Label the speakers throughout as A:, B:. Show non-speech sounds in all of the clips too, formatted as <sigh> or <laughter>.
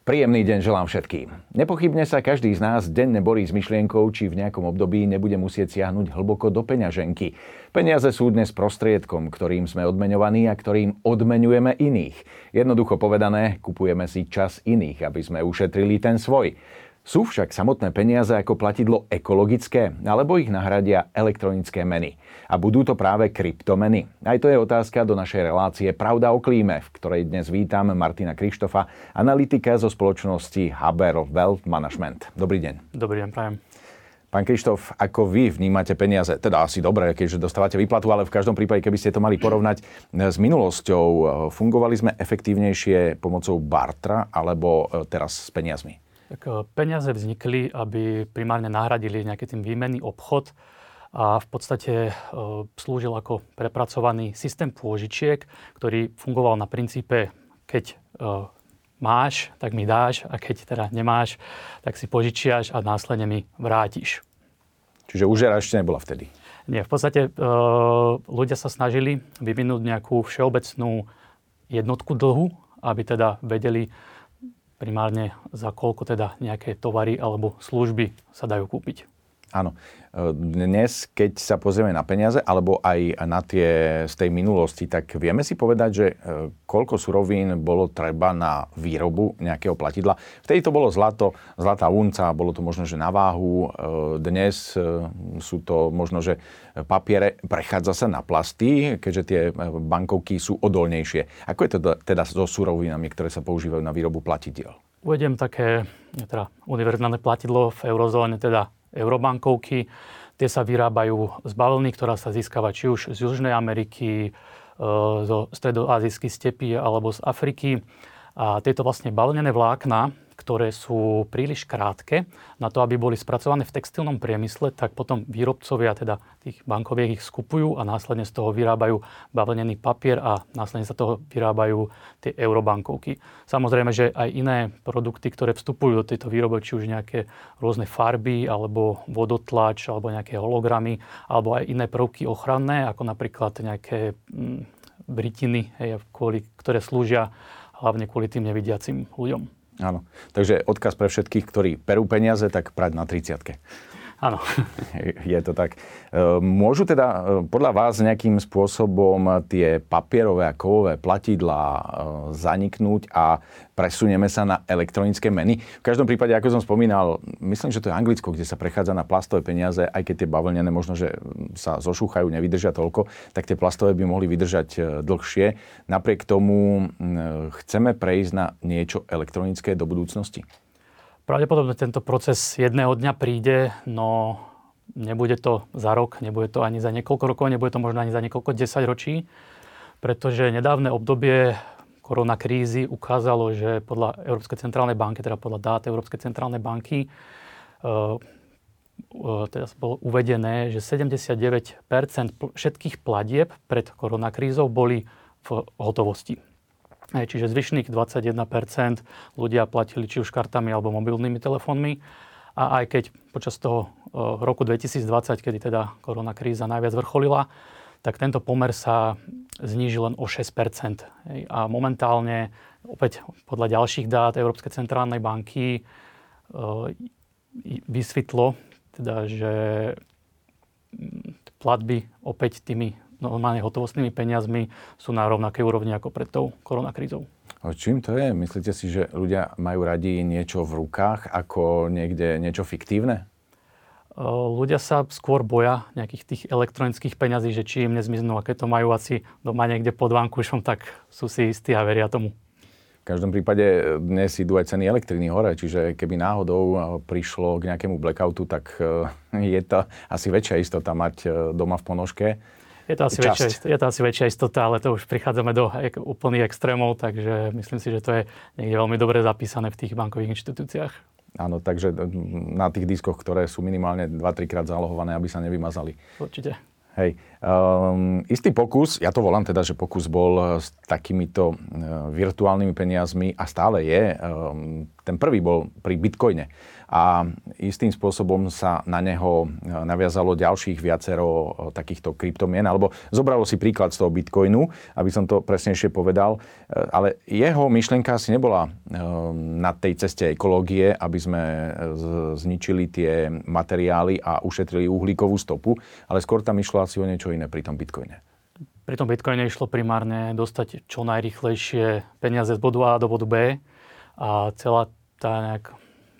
A: Príjemný deň želám všetkým. Nepochybne sa každý z nás denne borí s myšlienkou, či v nejakom období nebude musieť siahnuť hlboko do peňaženky. Peniaze sú dnes prostriedkom, ktorým sme odmeňovaní a ktorým odmeňujeme iných. Jednoducho povedané, kupujeme si čas iných, aby sme ušetrili ten svoj. Sú však samotné peniaze ako platidlo ekologické, alebo ich nahradia elektronické meny. A budú to práve kryptomeny? Aj to je otázka do našej relácie Pravda o klíme, v ktorej dnes vítam Martina Krištofa, analytika zo spoločnosti Haber Wealth Management. Dobrý deň.
B: Dobrý deň, prajem.
A: Pán Krištof, ako vy vnímate peniaze? Teda asi dobre, keďže dostávate výplatu, ale v každom prípade, keby ste to mali porovnať s minulosťou, fungovali sme efektívnejšie pomocou bartra alebo teraz s peniazmi?
B: Tak e, peniaze vznikli, aby primárne nahradili nejaký tým výmenný obchod a v podstate e, slúžil ako prepracovaný systém pôžičiek, ktorý fungoval na princípe, keď e, máš, tak mi dáš a keď teda nemáš, tak si požičiaš a následne mi vrátiš.
A: Čiže užera ešte nebola vtedy?
B: Nie, v podstate ľudia sa snažili vyvinúť nejakú všeobecnú jednotku dlhu, aby teda vedeli primárne za koľko teda nejaké tovary alebo služby sa dajú kúpiť.
A: Áno. Dnes, keď sa pozrieme na peniaze, alebo aj na tie z tej minulosti, tak vieme si povedať, že e, koľko surovín bolo treba na výrobu nejakého platidla. Vtedy to bolo zlato, zlatá unca, bolo to možno, že na váhu. E, dnes e, sú to možno, že papiere, prechádza sa na plasty, keďže tie bankovky sú odolnejšie. Ako je to teda so surovinami, ktoré sa používajú na výrobu platidiel?
B: Uvediem také teda univerzálne platidlo v eurozóne, teda eurobankovky. Tie sa vyrábajú z bavlny, ktorá sa získava či už z Južnej Ameriky, e, zo stredoazijských stepí alebo z Afriky. A tieto vlastne bavlnené vlákna ktoré sú príliš krátke na to, aby boli spracované v textilnom priemysle, tak potom výrobcovia teda tých bankoviek ich skupujú a následne z toho vyrábajú bavlnený papier a následne sa toho vyrábajú tie eurobankovky. Samozrejme, že aj iné produkty, ktoré vstupujú do tejto výroby, či už nejaké rôzne farby, alebo vodotlač, alebo nejaké hologramy, alebo aj iné prvky ochranné, ako napríklad nejaké mm, britiny, hej, kvôli, ktoré slúžia hlavne kvôli tým nevidiacim ľuďom.
A: Áno. Takže odkaz pre všetkých, ktorí perú peniaze, tak prať na 30
B: Áno.
A: Je to tak. E, môžu teda e, podľa vás nejakým spôsobom tie papierové a kovové platidlá e, zaniknúť a presunieme sa na elektronické meny? V každom prípade, ako som spomínal, myslím, že to je Anglicko, kde sa prechádza na plastové peniaze, aj keď tie bavlnené možno, že sa zošúchajú, nevydržia toľko, tak tie plastové by mohli vydržať dlhšie. Napriek tomu chceme prejsť na niečo elektronické do budúcnosti?
B: Pravdepodobne tento proces jedného dňa príde, no nebude to za rok, nebude to ani za niekoľko rokov, nebude to možno ani za niekoľko desaťročí, pretože nedávne obdobie korona krízy ukázalo, že podľa Európskej centrálnej banky, teda podľa dát Európskej centrálnej banky, uh, uh, teda bolo uvedené, že 79% všetkých platieb pred koronakrízou boli v hotovosti. Čiže zvyšných 21% ľudia platili či už kartami alebo mobilnými telefónmi. A aj keď počas toho e, roku 2020, kedy teda korona kríza najviac vrcholila, tak tento pomer sa znížil len o 6 A momentálne, opäť podľa ďalších dát Európskej centrálnej banky, e, vysvetlo, teda, že platby opäť tými normálne hotovostnými peniazmi sú na rovnakej úrovni ako pred tou koronakrízou.
A: Čím to je? Myslíte si, že ľudia majú radi niečo v rukách ako niekde niečo fiktívne?
B: Ľudia sa skôr boja nejakých tých elektronických peňazí, že či im nezmiznú, aké to majú asi doma niekde pod vankušom, tak sú si istí a veria tomu.
A: V každom prípade dnes idú aj ceny elektriny hore, čiže keby náhodou prišlo k nejakému blackoutu, tak <laughs> je to asi väčšia istota mať doma v ponožke
B: je to, asi väčšia, je to asi väčšia istota, ale to už prichádzame do ek- úplných extrémov, takže myslím si, že to je niekde veľmi dobre zapísané v tých bankových inštitúciách.
A: Áno, takže na tých diskoch, ktoré sú minimálne 2-3 krát zálohované, aby sa nevymazali.
B: Určite.
A: Hej. Um, istý pokus, ja to volám teda, že pokus bol s takýmito uh, virtuálnymi peniazmi a stále je. Um, ten prvý bol pri Bitcoine a istým spôsobom sa na neho e, naviazalo ďalších viacero e, takýchto kryptomien, alebo zobralo si príklad z toho Bitcoinu, aby som to presnejšie povedal, e, ale jeho myšlienka asi nebola na tej ceste ekológie, aby sme zničili tie materiály a ušetrili uhlíkovú stopu, ale skôr tam išlo asi o niečo iné pri tom Bitcoine.
B: Pri tom Bitcoine išlo primárne dostať čo najrychlejšie peniaze z bodu A do bodu B a celá tá nejak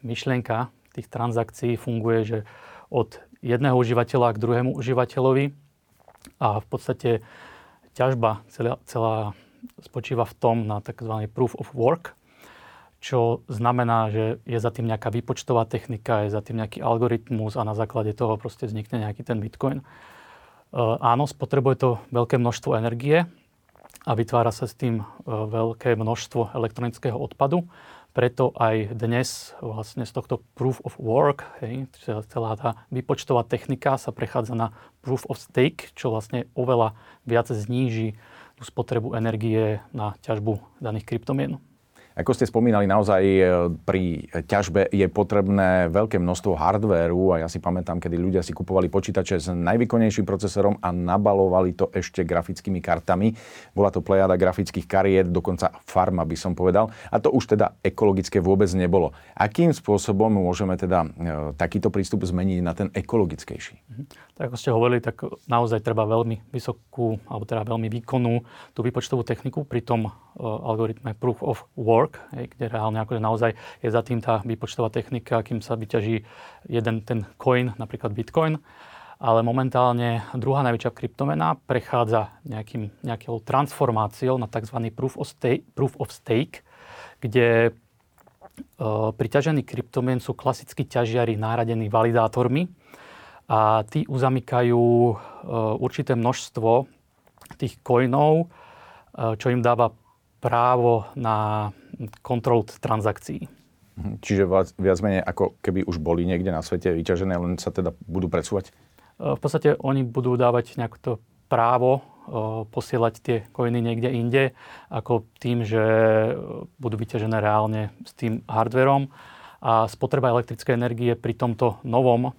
B: myšlienka tých transakcií funguje, že od jedného užívateľa k druhému užívateľovi a v podstate ťažba celá, celá spočíva v tom na tzv. proof of work, čo znamená, že je za tým nejaká výpočtová technika, je za tým nejaký algoritmus a na základe toho proste vznikne nejaký ten bitcoin. E, áno, spotrebuje to veľké množstvo energie a vytvára sa s tým e, veľké množstvo elektronického odpadu. Preto aj dnes vlastne z tohto proof of work, hej, celá tá výpočtová technika sa prechádza na proof of stake, čo vlastne oveľa viac zníži tú spotrebu energie na ťažbu daných kryptomien.
A: Ako ste spomínali, naozaj e, pri ťažbe je potrebné veľké množstvo hardvéru a ja si pamätám, kedy ľudia si kupovali počítače s najvýkonnejším procesorom a nabalovali to ešte grafickými kartami. Bola to plejada grafických kariet, dokonca farma by som povedal. A to už teda ekologické vôbec nebolo. Akým spôsobom môžeme teda e, takýto prístup zmeniť na ten ekologickejší?
B: Mhm. Tak ako ste hovorili, tak naozaj treba veľmi vysokú, alebo teda veľmi výkonnú tú výpočtovú techniku pri tom uh, algoritme Proof of Work, hej, kde reálne akože naozaj je za tým tá výpočtová technika, kým sa vyťaží jeden ten coin, napríklad Bitcoin. Ale momentálne druhá najväčšia kryptomena prechádza nejakým, nejakou transformáciou na tzv. Proof of Stake, proof of stake kde uh, priťažení kryptomien sú klasicky ťažiari náradení validátormi, a tí uzamykajú e, určité množstvo tých coinov, e, čo im dáva právo na kontrolu transakcií.
A: Mhm. Čiže viac menej ako keby už boli niekde na svete vyťažené, len sa teda budú presúvať?
B: E, v podstate oni budú dávať nejaké to právo posielať tie coiny niekde inde, ako tým, že budú vyťažené reálne s tým hardverom. A spotreba elektrickej energie pri tomto novom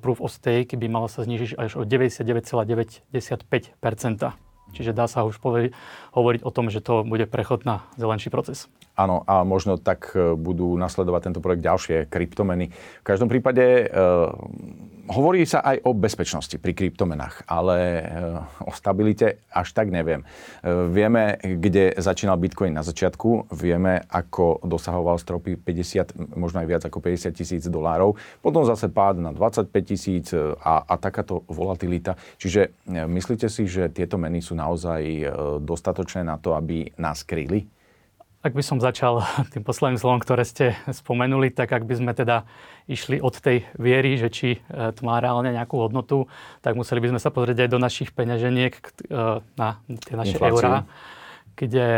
B: proof of stake by mala sa znižiť až o 99,95 Čiže dá sa už povedi- hovoriť o tom, že to bude prechod na zelenší proces.
A: Áno, a možno tak eh, budú nasledovať tento projekt ďalšie kryptomeny. V každom prípade e, Hovorí sa aj o bezpečnosti pri kryptomenách, ale eh, o stabilite až tak neviem. Vieme, kde začínal Bitcoin na začiatku, vieme, ako dosahoval stropy 50, možno aj viac ako 50 tisíc dolárov, potom zase pád na 25 tisíc a, a takáto volatilita. Čiže myslíte si, že tieto meny sú naozaj dostatočné na to, aby nás kryli?
B: Ak by som začal <laughs> tým posledným slovom, ktoré ste spomenuli, tak ak by sme teda išli od tej viery, že či e, to má reálne nejakú hodnotu, tak museli by sme sa pozrieť aj do našich peňaženiek e, na tie naše Infláciu. eurá, kde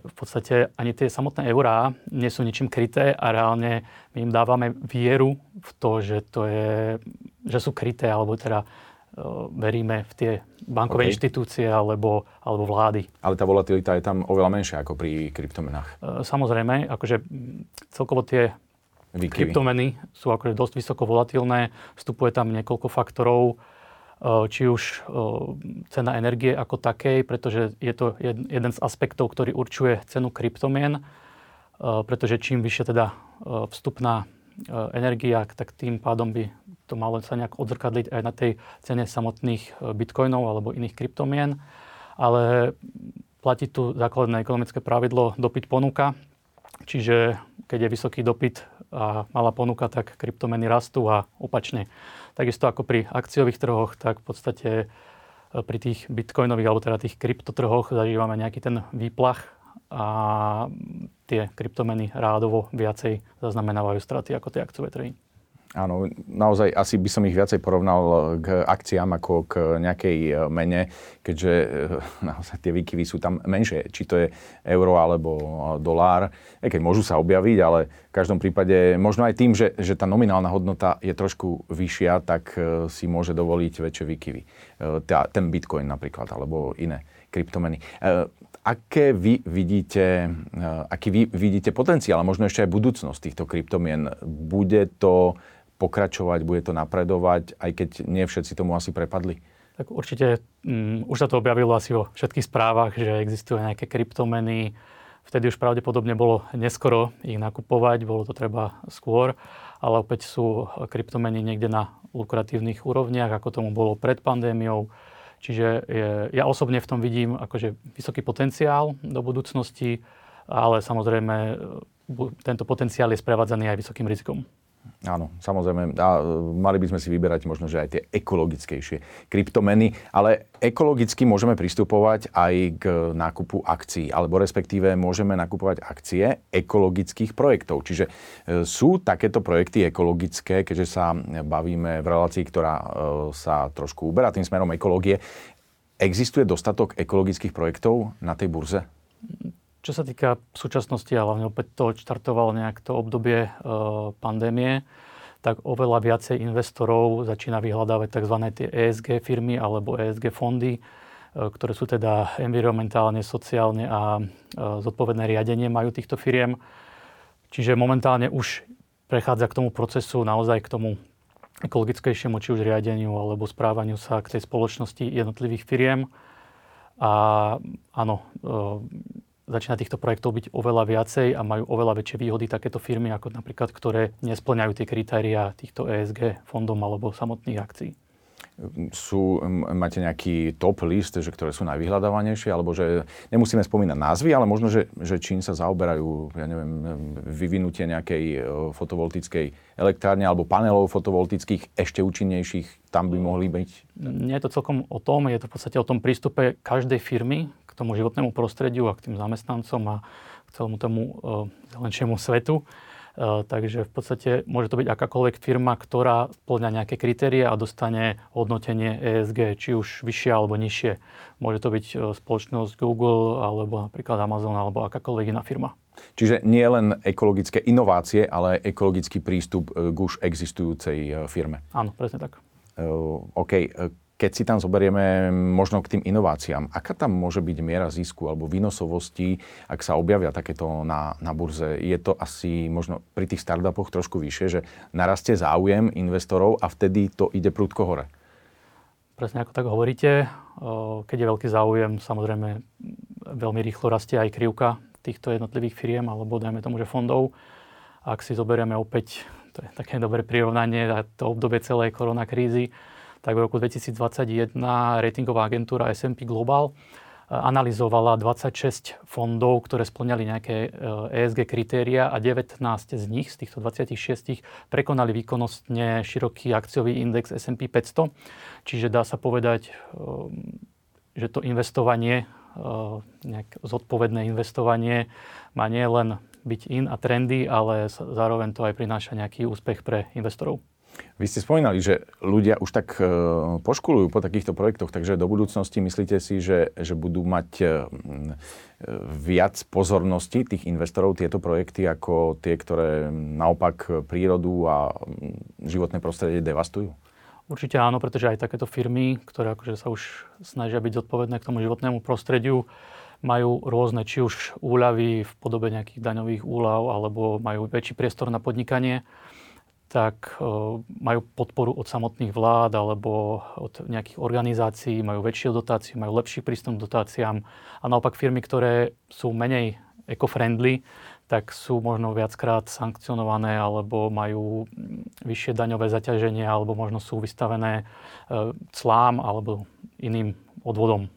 B: v podstate ani tie samotné eurá nie sú ničím kryté a reálne my im dávame vieru v to, že, to je, že sú kryté, alebo teda veríme v tie bankové okay. inštitúcie alebo, alebo vlády.
A: Ale tá volatilita je tam oveľa menšia ako pri kryptomenách.
B: E, samozrejme, akože celkovo tie Výkyvy. kryptomeny sú akože dosť vysoko volatilné, vstupuje tam niekoľko faktorov, e, či už cena energie ako takej, pretože je to jeden z aspektov, ktorý určuje cenu kryptomien, pretože čím vyššia teda vstupná energia, tak tým pádom by to malo sa nejak odzrkadliť aj na tej cene samotných e, bitcoinov alebo iných kryptomien. Ale platí tu základné ekonomické pravidlo dopyt ponuka. Čiže keď je vysoký dopyt a malá ponuka, tak kryptomeny rastú a opačne. Takisto ako pri akciových trhoch, tak v podstate e, pri tých bitcoinových alebo teda tých kryptotrhoch zažívame nejaký ten výplach a tie kryptomeny rádovo viacej zaznamenávajú straty ako tie akciové trhy.
A: Áno, naozaj asi by som ich viacej porovnal k akciám ako k nejakej e, mene, keďže e, naozaj tie výkyvy sú tam menšie, či to je euro alebo e, dolár, aj keď môžu sa objaviť, ale v každom prípade možno aj tým, že, že tá nominálna hodnota je trošku vyššia, tak si môže dovoliť väčšie výkyvy. Ten bitcoin napríklad, alebo iné kryptomeny. Aké vy vidíte, aký vy vidíte potenciál a možno ešte aj budúcnosť týchto kryptomien? Bude to pokračovať, bude to napredovať, aj keď nie všetci tomu asi prepadli?
B: Tak určite um, už sa to objavilo asi vo všetkých správach, že existujú nejaké kryptomeny. Vtedy už pravdepodobne bolo neskoro ich nakupovať, bolo to treba skôr, ale opäť sú kryptomeny niekde na lukratívnych úrovniach, ako tomu bolo pred pandémiou. Čiže ja osobne v tom vidím akože vysoký potenciál do budúcnosti, ale samozrejme tento potenciál je sprevádzaný aj vysokým rizikom.
A: Áno, samozrejme. A e, mali by sme si vyberať možno, že aj tie ekologickejšie kryptomeny, ale ekologicky môžeme pristupovať aj k nákupu akcií, alebo respektíve môžeme nakupovať akcie ekologických projektov. Čiže e, sú takéto projekty ekologické, keďže sa bavíme v relácii, ktorá e, sa trošku uberá tým smerom ekológie. Existuje dostatok ekologických projektov na tej burze?
B: Čo sa týka súčasnosti a hlavne opäť to štartovalo nejak to obdobie e, pandémie, tak oveľa viacej investorov začína vyhľadávať tzv. tie ESG firmy alebo ESG fondy, e, ktoré sú teda environmentálne, sociálne a e, zodpovedné riadenie majú týchto firiem. Čiže momentálne už prechádza k tomu procesu, naozaj k tomu ekologickejšiemu, či už riadeniu alebo správaniu sa k tej spoločnosti jednotlivých firiem. A áno, e, začína týchto projektov byť oveľa viacej a majú oveľa väčšie výhody takéto firmy, ako napríklad, ktoré nesplňajú tie kritériá týchto ESG fondom alebo samotných akcií.
A: Sú, máte nejaký top list, že ktoré sú najvyhľadávanejšie, alebo že nemusíme spomínať názvy, ale možno, že, že čím sa zaoberajú, ja neviem, vyvinutie nejakej e, fotovoltickej elektrárne alebo panelov fotovoltických ešte účinnejších, tam by mohli byť?
B: Nie je to celkom o tom, je to v podstate o tom prístupe každej firmy k tomu životnému prostrediu a k tým zamestnancom a k celému tomu uh, zelenšiemu svetu. Uh, takže v podstate môže to byť akákoľvek firma, ktorá splňa nejaké kritéria a dostane hodnotenie ESG, či už vyššie alebo nižšie. Môže to byť uh, spoločnosť Google alebo napríklad Amazon alebo akákoľvek iná firma.
A: Čiže nie len ekologické inovácie, ale aj ekologický prístup k už existujúcej firme.
B: Áno, presne tak.
A: OK keď si tam zoberieme možno k tým inováciám, aká tam môže byť miera zisku alebo výnosovosti, ak sa objavia takéto na, na burze? Je to asi možno pri tých startupoch trošku vyššie, že narastie záujem investorov a vtedy to ide prudko hore?
B: Presne ako tak hovoríte. Keď je veľký záujem, samozrejme veľmi rýchlo rastie aj krivka týchto jednotlivých firiem alebo dajme tomu, že fondov. Ak si zoberieme opäť, to je také dobré prirovnanie, to obdobie celej koronakrízy, tak v roku 2021 ratingová agentúra S&P Global eh, analyzovala 26 fondov, ktoré splňali nejaké ESG eh, e kritéria a 19 z nich, z týchto 26, prekonali výkonnostne široký akciový index S&P 500. Čiže dá sa povedať, eh, že to investovanie, nejak zodpovedné investovanie má nie len byť in a trendy, ale zároveň to aj prináša nejaký úspech pre investorov.
A: Vy ste spomínali, že ľudia už tak e, poškolujú po takýchto projektoch, takže do budúcnosti myslíte si, že, že budú mať e, viac pozornosti tých investorov tieto projekty ako tie, ktoré naopak prírodu a životné prostredie devastujú?
B: Určite áno, pretože aj takéto firmy, ktoré akože sa už snažia byť zodpovedné k tomu životnému prostrediu, majú rôzne či už úľavy v podobe nejakých daňových úľav alebo majú väčší priestor na podnikanie tak e, majú podporu od samotných vlád alebo od nejakých organizácií, majú väčšie dotácie, majú lepší prístup k dotáciám a naopak firmy, ktoré sú menej eco-friendly, tak sú možno viackrát sankcionované alebo majú vyššie daňové zaťaženie alebo možno sú vystavené e, clám alebo iným odvodom.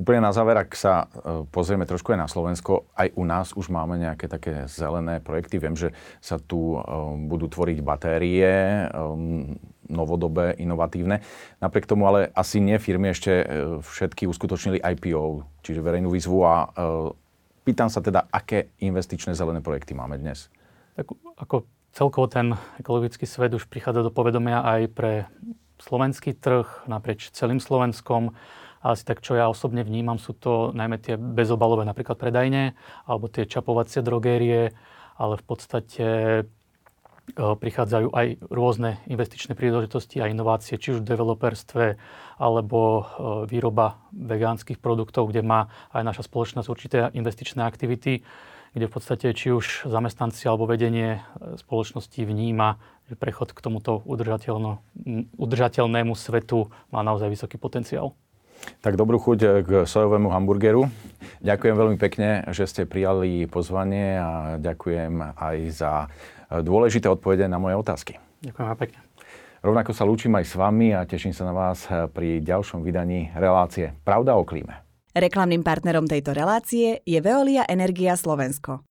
A: Úplne na záver, ak sa e, pozrieme trošku aj na Slovensko, aj u nás už máme nejaké také zelené projekty. Viem, že sa tu e, budú tvoriť batérie, e, novodobé, inovatívne. Napriek tomu ale asi nie firmy ešte všetky uskutočnili IPO, čiže verejnú výzvu a pýtam sa teda, aké investičné zelené projekty máme dnes?
B: Tak ako celkovo ten ekologický svet už prichádza do povedomia aj pre slovenský trh naprieč celým Slovenskom. A asi tak, čo ja osobne vnímam, sú to najmä tie bezobalové napríklad predajne alebo tie čapovacie drogérie, ale v podstate e, prichádzajú aj rôzne investičné príležitosti a inovácie, či už v developerstve, alebo e, výroba vegánskych produktov, kde má aj naša spoločnosť určité investičné aktivity, kde v podstate či už zamestnanci alebo vedenie e, spoločnosti vníma, že prechod k tomuto udržateľnému svetu má naozaj vysoký potenciál.
A: Tak dobrú chuť k sojovému hamburgeru. Ďakujem veľmi pekne, že ste prijali pozvanie a ďakujem aj za dôležité odpovede na moje otázky.
B: Ďakujem vám pekne.
A: Rovnako sa lúčim aj s vami a teším sa na vás pri ďalšom vydaní relácie Pravda o klíme.
C: Reklamným partnerom tejto relácie je Veolia Energia Slovensko.